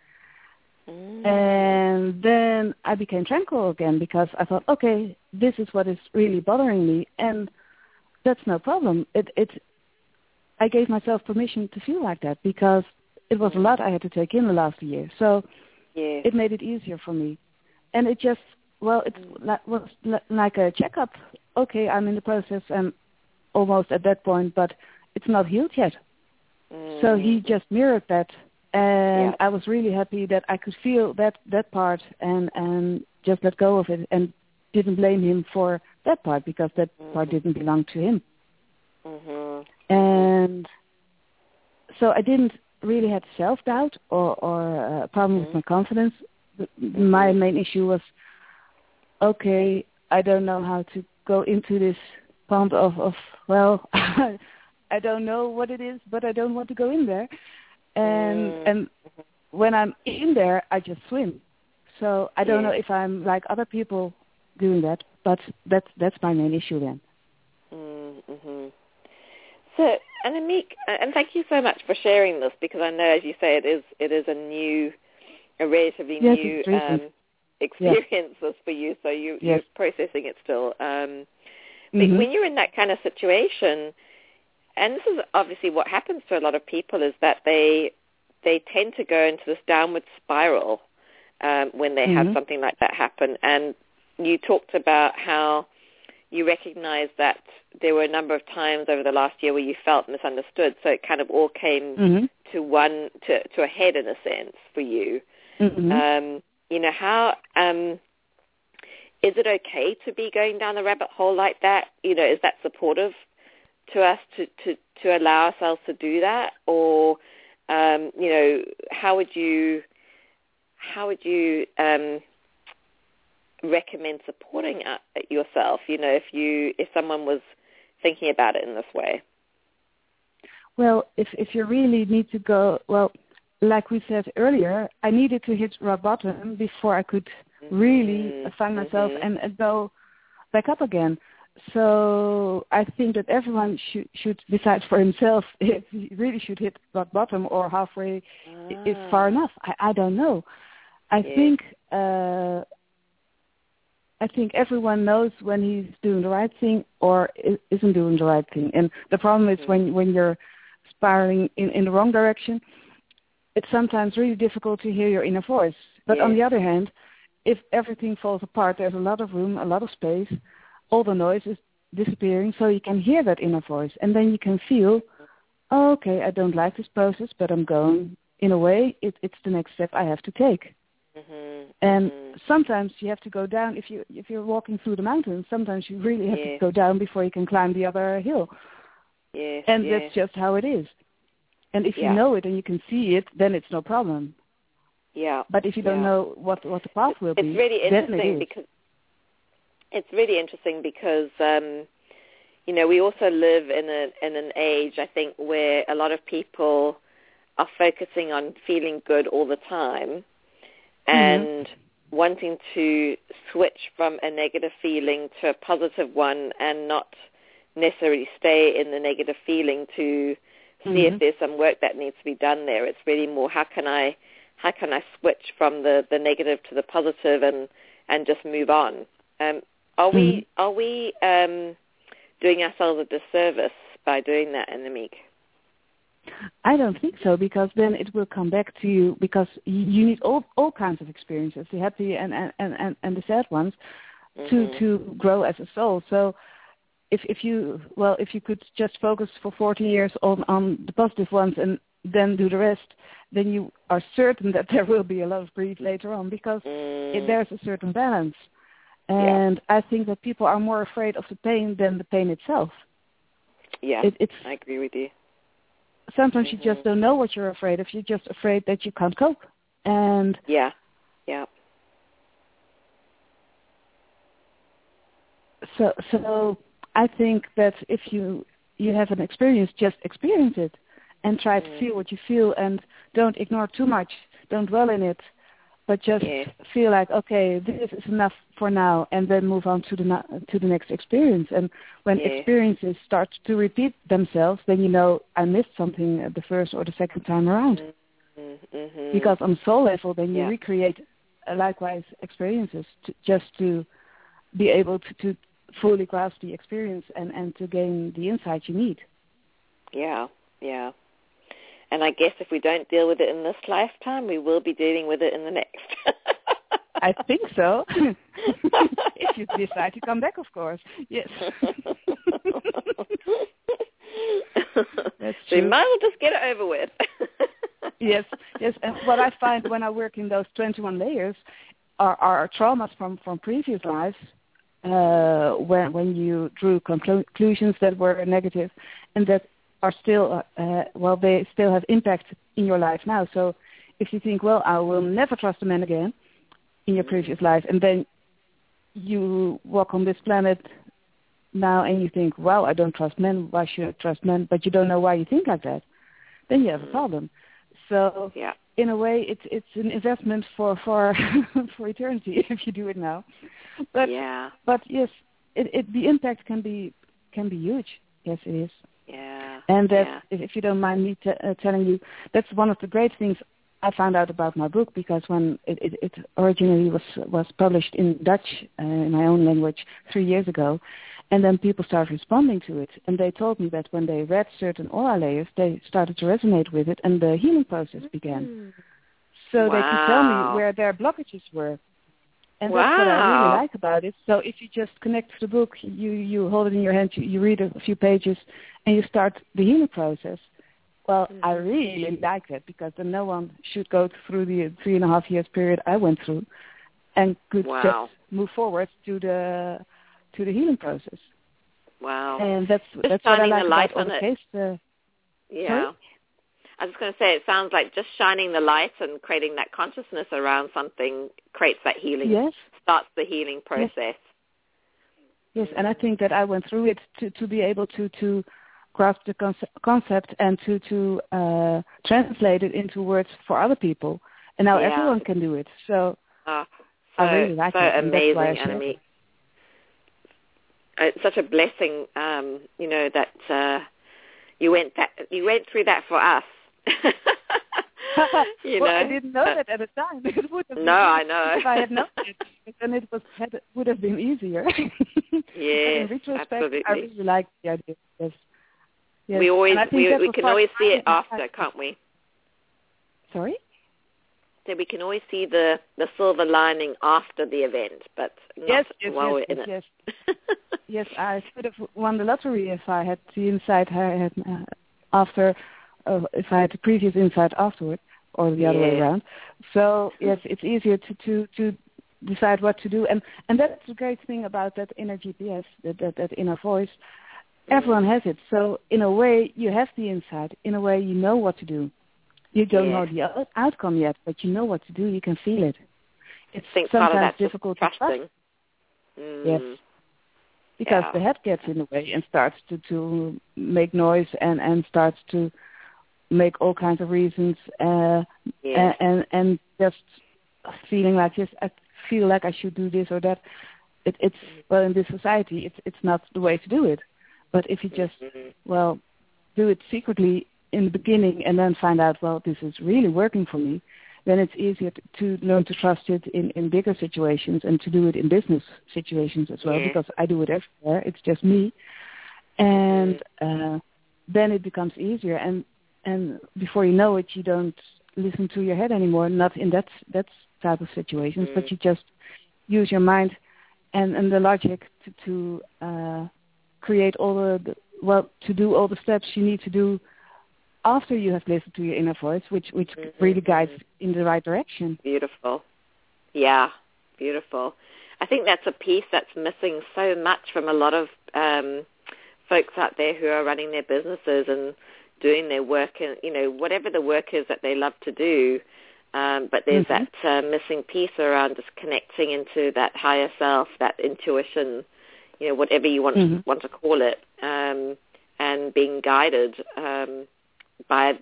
Mm. And then I became tranquil again because I thought, okay, this is what is really bothering me, and that's no problem. It it I gave myself permission to feel like that because it was a lot I had to take in the last year. So yes. it made it easier for me, and it just well, it li- was li- like a checkup. Okay, I'm in the process. I'm almost at that point, but it's not healed yet. So he Mm. just mirrored that, and Yeah. I was really happy that I could feel that that part and and just let go of it and didn't blame him for that part because that part Mhm. didn't belong to him. Mhm. And so I didn't really have self doubt or or a problem Mhm. with my confidence. The- My main issue was okay. I don't know how to go into this pond of of well. I don't know what it is, but I don't want to go in there. And Mm. and when I'm in there, I just swim. So I don't know if I'm like other people doing that, but that's that's my main issue then. Mm-hmm. So, Annemiek, and thank you so much for sharing this because I know, as you say, it is it is a new, a relatively Yes, new um, experience this for you. So you Yes. you're processing it still. Um, Mhm. when you're in that kind of situation, and this is obviously what happens to a lot of people, is that they they tend to go into this downward spiral um, when they have Mhm. something like that happen. And you talked about how you recognized that there were a number of times over the last year where you felt misunderstood. So it kind of all came Mhm. to one to to a head in a sense for you. Mhm. Um, you know how um, is it okay to be going down the rabbit hole like that? You know, is that supportive to us to to to allow ourselves to do that, or um, you know, how would you how would you um, recommend supporting uh, yourself? You know, if you if someone was thinking about it in this way. Well, if if you really need to go, well, like we said earlier, I needed to hit rock bottom before I could really Mhm, find myself mhm. and, go back up again. So I think that everyone should should decide for himself if he really should hit rock bottom or halfway i- is far Ah. enough. I, I don't know. I Yes. think uh, I think everyone knows when he's doing the right thing or isn't doing the right thing. And the problem is when when you're spiraling in, in the wrong direction, it's sometimes really difficult to hear your inner voice. But on the other hand, if everything falls apart, there's a lot of room, a lot of space, all the noise is disappearing, so you can hear that inner voice, and then you can feel, oh, okay, I don't like this process, but I'm going. In a way, it, it's the next step I have to take. Mhm, And mhm. sometimes you have to go down if you if you're walking through the mountains. Sometimes you really have Yes. to go down before you can climb the other hill, yes, and yes. that's just how it is. And if Yeah. you know it and you can see it, then it's no problem. Yeah. But if you don't Yeah. know what what the path will it's be, really then it interesting because it's really interesting because um, you know we also live in a in an age I think where a lot of people are focusing on feeling good all the time and wanting to switch from a negative feeling to a positive one and not necessarily stay in the negative feeling to see if Mhm. there's some work that needs to be done there. It's really more how can I how can I switch from the, the negative to the positive and, and just move on. Um, are we Mhm. are we um, doing ourselves a disservice by doing that, Annemiek? I don't think so because then it will come back to you because you need all all kinds of experiences, the happy and and and, and the sad ones, to Mhm. to grow as a soul. So if if you well if you could just focus for 40 years on on the positive ones and then do the rest, then you are certain that there will be a lot of grief later on because Mm, it, there's a certain balance. Yeah. And I think that people are more afraid of the pain than the pain itself. yeah, It, it's I agree with you. sometimes you Mhm. just don't know what you're afraid of. You're just afraid that you can't cope. And Yeah, yeah, so so I think that if you you have an experience, just experience it and try to Mm. feel what you feel and don't ignore too much. Don't dwell in it, but just Yes. feel like okay, this is enough for now and then move on to the to the next experience. And when Yeah. experiences start to repeat themselves, then you know I missed something the first or the second time around. Mm-hmm. Because on soul level, then you Yeah. recreate uh, likewise experiences to, just to be able to, to fully grasp the experience and, and to gain the insight you need. Yeah, yeah. And I guess if we don't deal with it in this lifetime, we will be dealing with it in the next. I think so. if you decide to come back, of course. Yes. That's so you might as well just get it over with. yes, yes. And what I find when I work in those 21 layers are, are traumas from, from previous lives uh, when, when you drew conclu- conclusions that were negative and that are still, uh, uh, well, they still have impact in your life now. So if you think, well, I will never trust a man again in your previous life, and then you walk on this planet now and you think, well, I don't trust men, why should I trust men? But you don't know why you think like that. Then you have a problem. So yeah. in a way, it's it's an investment for for for eternity if you do it now. But yeah. but yes, it, it the impact can be can be huge. Yes, it is. Yeah. And that, yeah. if, if you don't mind me t- uh, telling you, that's one of the great things I found out about my book because when it, it, it originally was was published in Dutch uh, in my own language three years ago, and then people started responding to it, and they told me that when they read certain aura layers, they started to resonate with it, and the healing process began. So they could tell me where their blockages were. And that's what I really like about it. So if you just connect to the book, you, you hold it in your hand, you, you read a few pages, and you start the healing process. Well, I Mm-hmm. really like that because then no one should go through the three and a half years period I went through, and could Wow. just move forward to the to the healing process. Wow. And that's Just that's what I like about all the it. case. Uh, Yeah. I was just going to say, it sounds like just shining the light and creating that consciousness around something creates that healing, yes, starts the healing process. Yes, and I think that I went through it to, to be able to, to grasp the conce- concept and to, to uh, translate it into words for other people. And now Yeah. everyone can do it. So Oh, so, I really like so it, and that's amazing, why I Uh, It's such a blessing, um, you know, that uh, you went that you went through that for us. you well, know, I didn't know that at the time. It would have No, I know. If I had known it, then it was had, would have been easier. Yes, in retrospect, absolutely. I really like the idea. Yes. Yes. we always And I think we, we can always see it after, can't we? Sorry. So we can always see the the silver lining after the event, but not Yes, yes, while yes, we're in yes, it. yes. I could have won the lottery if I had the insight I had uh, after, uh, if I had the previous insight afterward, or the other way around. So yes, it's easier to to to decide what to do, and and that's the great thing about that inner GPS, that that, that inner voice. Everyone has it. So in a way, you have the insight. In a way, you know what to do. You don't know the out- outcome yet, but you know what to do. You can feel it. It's I think part of sometimes difficult to trust. Mm. Yes. because Yeah. the head gets in the way and starts to to make noise and and starts to make all kinds of reasons uh Yes. and, and and just feeling like yes I feel like I should do this or that it it's well in this society it's it's not the way to do it but if you just Mhm. well do it secretly in the beginning and then find out well this is really working for me then it's easier to, to learn to trust it in, in bigger situations and to do it in business situations as well Yeah. because I do it everywhere. It's just me, and uh, then it becomes easier. And and before you know it, you don't listen to your head anymore. Not in that that type of situations, but Mm. you just use your mind and and the logic to to uh, create all the, the well to do all the steps you need to do after you have listened to your inner voice, which which Mhm, really guides in the right direction. Beautiful. Yeah, beautiful. I think that's a piece that's missing so much from a lot of um, folks out there who are running their businesses and doing their work and you know whatever the work is that they love to do. Um, but there's Mhm. that uh, missing piece around just connecting into that higher self, that intuition, you know, whatever you want Mhm. want to call it, um, and being guided um, by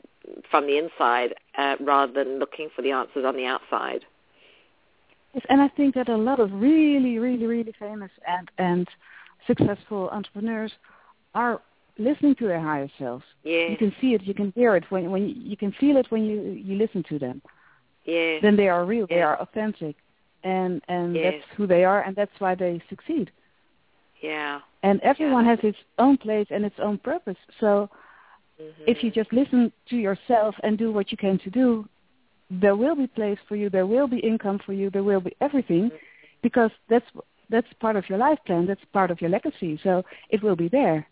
from the inside uh, rather than looking for the answers on the outside. Yes, and I think that a lot of really, really, really famous and and successful entrepreneurs are listening to their higher selves. Yes. You can see it, you can hear it when when you, you can feel it when you you listen to them. Yes. Then they are real, they are authentic, and and Yes. that's who they are, and that's why they succeed. Yeah. And everyone Yeah. has its own place and its own purpose. So Mhm. if you just listen to yourself and do what you came to do, there will be place for you, there will be income for you, there will be everything, because that's that's part of your life plan, that's part of your legacy. So it will be there.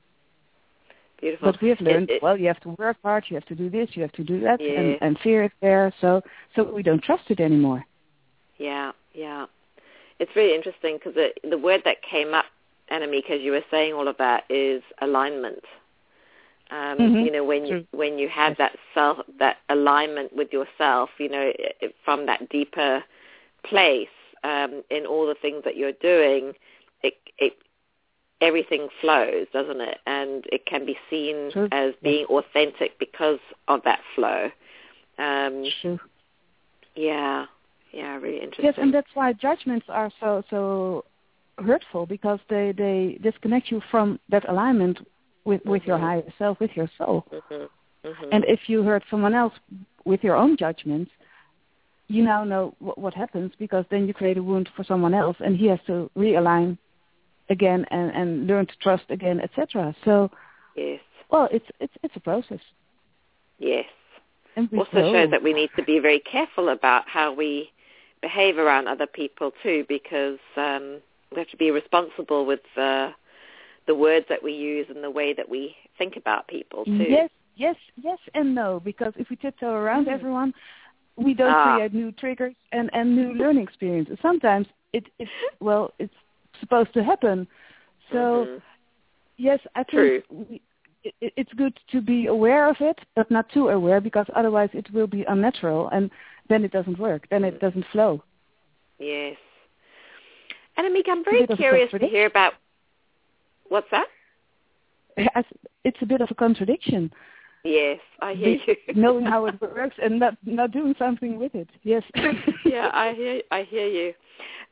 Beautiful. But we have learned, It- it- well, you have to work hard, you have to do this, you have to do that, Yeah. and, and fear is there. So so we don't trust it anymore. Yeah, yeah. It's really interesting because the word that came up, Annemiek, as you were saying all of that, is alignment. Um, Mhm. You know, when you, when you have that self, that alignment with yourself, you know, from that deeper place um, in all the things that you're doing, it, it everything flows, doesn't it? And it can be seen as being authentic because of that flow. Um, True. yeah, yeah, really interesting. Yes, and that's why judgments are so so hurtful because they they disconnect you from that alignment with with your Mhm. higher self, with your soul. Mhm. Mhm. And if you hurt someone else with your own judgments, you now know what, what happens because then you create a wound for someone else, and he has to realign again and and learn to trust again, etc. So, yes, well, it's it's it's a process. yes. And we Also grow. shows that we need to be very careful about how we behave around other people too, because um, we have to be responsible with uh, the words that we use and the way that we think about people too. Yes, yes, yes, and no. Because if we tiptoe around Mm. everyone, we don't Ah. create new triggers and and new learning experiences. Sometimes it it's well, it's supposed to happen. So Mhm. yes, I think we, it, it's good to be aware of it, but not too aware because otherwise it will be unnatural and then it doesn't work. Then it doesn't flow. Yes. Annemiek, I'm very bit of a curious to hear about what's that? It's a bit of a contradiction. Yes, I hear you. knowing how it works and not not doing something with it. Yes. yeah, I hear I hear you.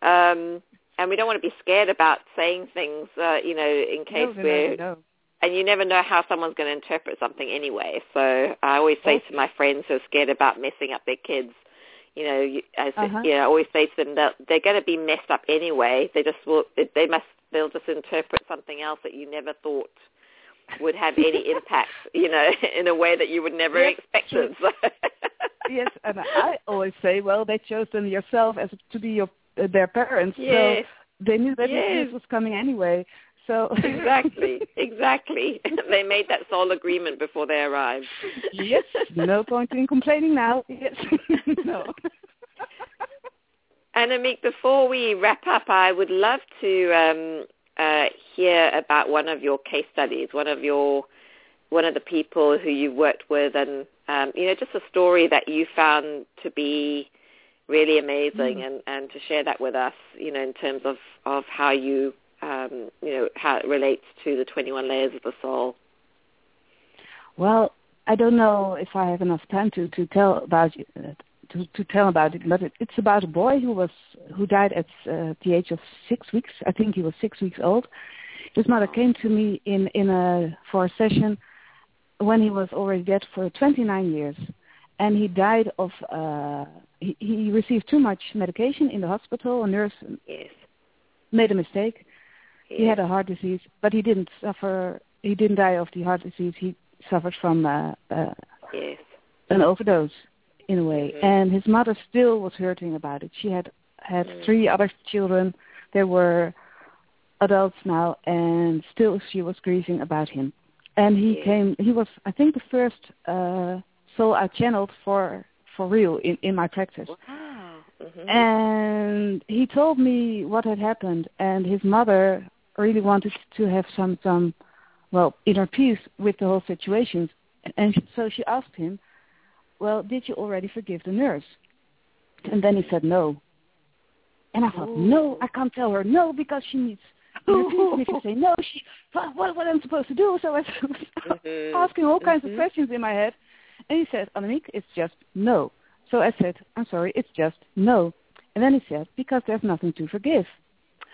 Um, and we don't want to be scared about saying things, uh, you know, in case no, we're no, and you never know how someone's going to interpret something anyway. So I always say to my friends who are scared about messing up their kids, you know, you, I, Uh-huh. you know, I always say to them that they're going to be messed up anyway. They just will, they must, they'll just interpret something else that you never thought would have any impact, you know, in a way that you would never Yes, expect it. yes, and I always say, well, they chose them yourself as to be your their parents, yes, so they knew that Yes. this was coming anyway. So exactly, exactly. they made that soul agreement before they arrived. yes, no point in complaining now. Yes, no. Annemiek, before we wrap up, I would love to um, uh, hear about one of your case studies, one of your one of the people who you worked with, and um, you know, just a story that you found to be really amazing, Mm. and, and to share that with us, you know, in terms of of how you um, you know how it relates to the 21 layers of the soul. Well, I don't know if I have enough time to to tell about it, uh, to to tell about it, but it, it's about a boy who was who died at uh, the age of six weeks. I think he was six weeks old. His mother came to me in in a for a session when he was already dead for 29 years, and he died of uh, he, he received too much medication in the hospital. A nurse Yes. made a mistake. He had a heart disease, but he didn't suffer. He didn't die of the heart disease. He suffered from uh, uh, Yes. an overdose, in a way. Mhm. And his mother still was hurting about it. She had had Mm. three other children. They were adults now, and still she was grieving about him. And he Yeah. came. He was, I think, the first uh, soul I channeled for for real in in my practice. Wow. Mhm. And he told me what had happened, and his mother really wanted to have some some well inner peace with the whole situation, and so she asked him, "Well, did you already forgive the nurse?" And then he said no. And I thought, Ooh. no, I can't tell her no because she needs. And if you say no, she what what, what am I supposed to do? So I was Mhm. asking all kinds Mhm. of questions in my head. And he said, Annemiek, it's just no. So I said, I'm sorry, it's just no. And then he said, because there's nothing to forgive.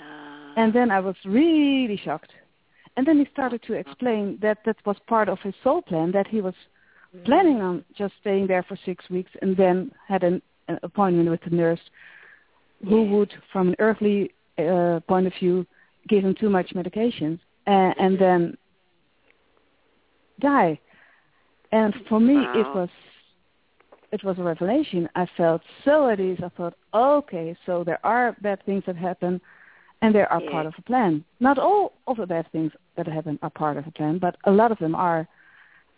Ah. And then I was really shocked. And then he started to explain that that was part of his soul plan, that he was planning on just staying there for six weeks and then had an, an appointment with the nurse who would, from an earthly uh, point of view, give him too much medication and, and then die. And for me, Wow. it was it was a revelation. I felt so at ease. I thought, okay, so there are bad things that happen, and they are Yeah. part of a plan. Not all of the bad things that happen are part of a plan, but a lot of them are.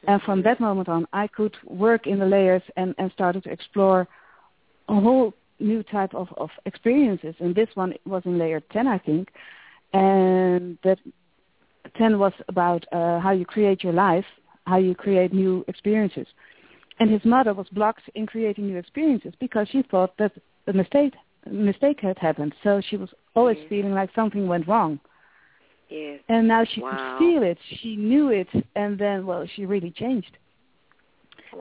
And from that moment on, I could work in the layers and, and started to explore a whole new type of, of experiences. And this one was in layer 10, I think. And that 10 was about uh, how you create your life, how you create new experiences. And his mother was blocked in creating new experiences because she thought that a mistake, a mistake had happened. So she was always Yes. feeling like something went wrong. Yes. And now she Wow. could feel it. She knew it. And then, well, she really changed.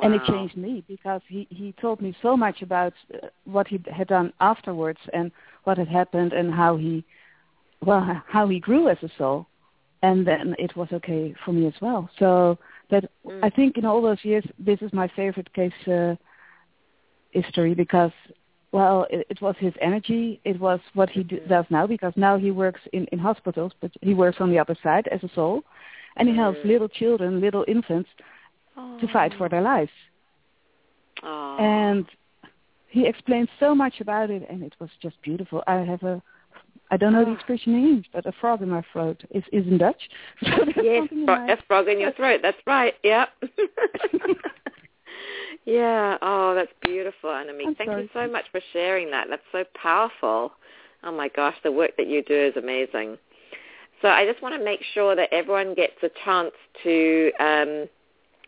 And it changed me because he, he told me so much about uh, what he had done afterwards and what had happened and how he, well, how he grew as a soul. And then it was okay for me as well. So that Mm. I think in all those years, this is my favorite case uh, history because, well, it, it was his energy. It was what he d- does now because now he works in, in hospitals, but he works on the other side as a soul. And he helps Mm. little children, little infants, to fight for their lives. Oh. And he explained so much about it, and it was just beautiful. I have a, I don't know the Oh. expression in English, but a frog in my throat is, is in Dutch. So yes, something in my- a frog in your throat. That's right. Yep. yeah. Oh, that's beautiful. I'm Thank you so much for sharing that. That's so powerful. Oh my gosh, the work that you do is amazing. So I just want to make sure that everyone gets a chance to um,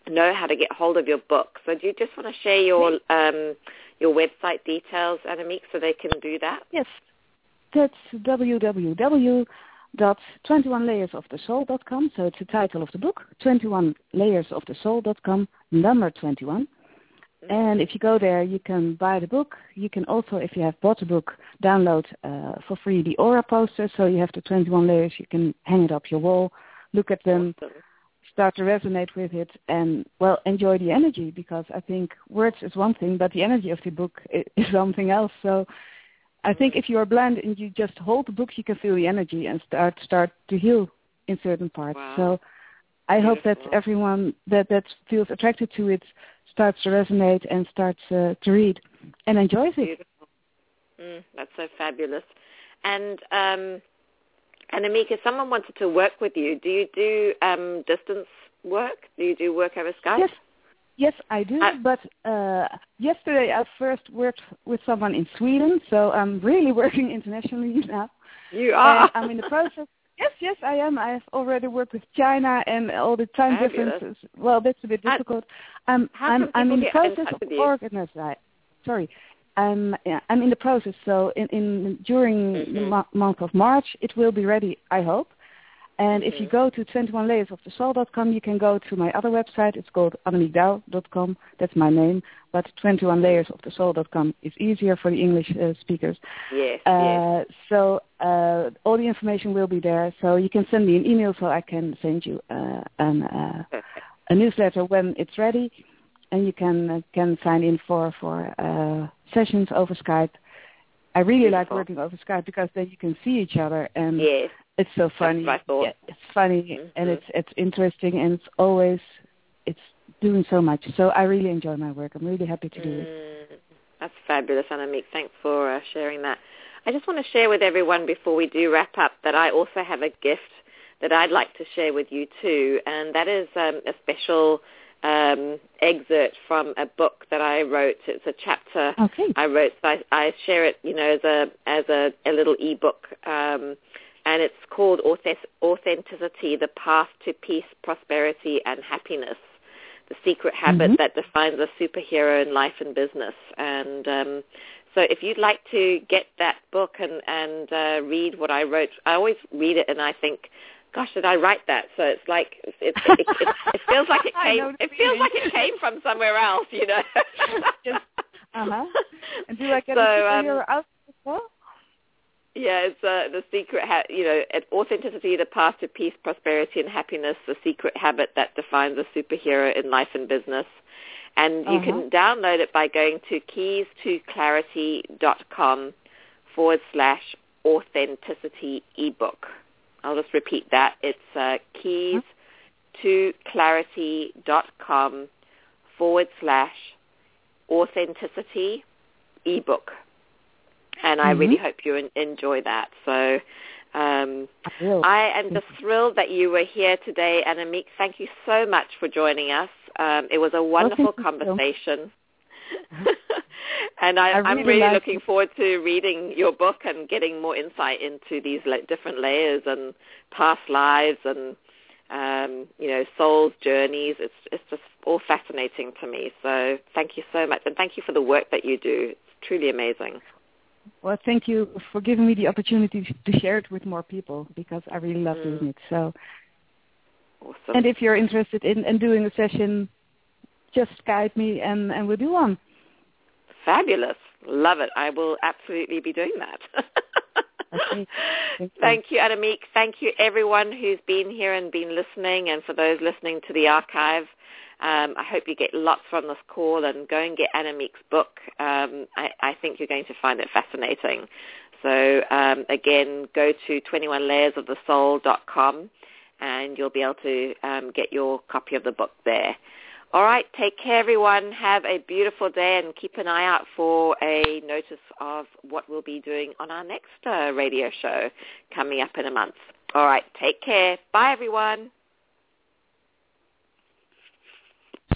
know how to get hold of your book. So do you just want to share your um, your website details, Annemiek, so they can do that? Yes, that's www.21layersofthesoul.com. So it's the title of the book, 21layersofthesoul.com, number 21. And if you go there, you can buy the book. You can also, if you have bought the book, download uh, for free the Aura poster. So you have the 21 layers. You can hang it up your wall, look at them, start to resonate with it, and well, enjoy the energy. Because I think words is one thing, but the energy of the book is something else. So I think if you are blind and you just hold the book, you can feel the energy and start start to heal in certain parts. Wow. So I hope that everyone that that feels attracted to it starts to resonate and starts uh, to read and enjoys it. Beautiful. Mm, that's so fabulous. And um, Annemiek, someone wanted to work with you, do you do um, distance work? Do you do work over Skype? Yes, yes, I do. Uh, but uh, yesterday I first worked with someone in Sweden, so I'm really working internationally now. You are. And I'm in the process. Yes, yes, I am. I've already worked with China and all the time Fabulous. differences. Well, that's a bit difficult. Um, I'm I'm in the people get in process of organizing. Sorry, I'm yeah, I'm in the process. So in, in during the Mhm. mo- month of March, it will be ready. I hope. And if you Mhm. go to 21layersofthesoul.com, you can go to my other website. It's called annemiekdouw.com. That's my name. But 21layersofthesoul.com is easier for the English uh, speakers. yes, yes. Uh, so uh, all the information will be there. So you can send me an email so I can send you uh, an, uh, a newsletter when it's ready, and you can uh, can sign in for for uh, sessions over Skype. I really like working over Skype because then you can see each other, and Yes. It's so funny. what I. Yeah, it's funny and Mhm. it's it's interesting and it's always it's doing so much. So I really enjoy my work. I'm really happy to do it. Mm, that's fabulous, Annemiek. Thanks for uh, sharing that. I just want to share with everyone before we do wrap up that I also have a gift that I'd like to share with you too, and that is um, a special um, excerpt from a book that I wrote. It's a chapter Okay. I wrote. So I, I share it, you know, as a as a, a little ebook, um, and it's called Authentic- Authenticity: The Path to Peace, Prosperity, and Happiness. The secret habit Mhm. that defines a superhero in life and business. And um, so, if you'd like to get that book and and uh, read what I wrote, I always read it and I think, "Gosh, did I write that?" So it's like it, it, it, it, feels like it came. It feels like it came from somewhere else, you know. Yes. Uh-huh. And do I get So, a um, superhero outfit Well, yeah, it's uh, the secret, ha- you know, authenticity, the path to peace, prosperity, and happiness, the secret habit that defines a superhero in life and business. And you Uh-huh. can download it by going to keys2clarity.com forward slash authenticity ebook. I'll just repeat that. It's uh, keys to clarity.com forward slash authenticity ebook. And I really Mhm. hope you en- enjoy that. So um, I. I am just thrilled that you were here today, Annemiek. Thank you so much for joining us. Um, it was a wonderful conversation. and I, I I'm really really liked looking it. forward to reading your book and getting more insight into these la- different layers and past lives and um, you know souls journeys. It's it's just all fascinating to me. So thank you so much, and thank you for the work that you do. It's truly amazing. Well, thank you for giving me the opportunity to share it with more people because I really love Mm. doing it. So, Awesome. and if you're interested in, in doing a session, just Skype me and, and we'll do one. Fabulous. Love it. I will absolutely be doing that. Okay. Thank you. Thank you, Annemiek. Thank you, everyone who's been here and been listening, and for those listening to the archive. Um, I hope you get lots from this call and go and get Annemiek's book. Um, I, I think you're going to find it fascinating. So um, again, go to 21layersofthesoul.com and you'll be able to um, get your copy of the book there. All right, take care, everyone. Have a beautiful day and keep an eye out for a notice of what we'll be doing on our next uh, radio show coming up in a month. All right, take care. Bye, everyone.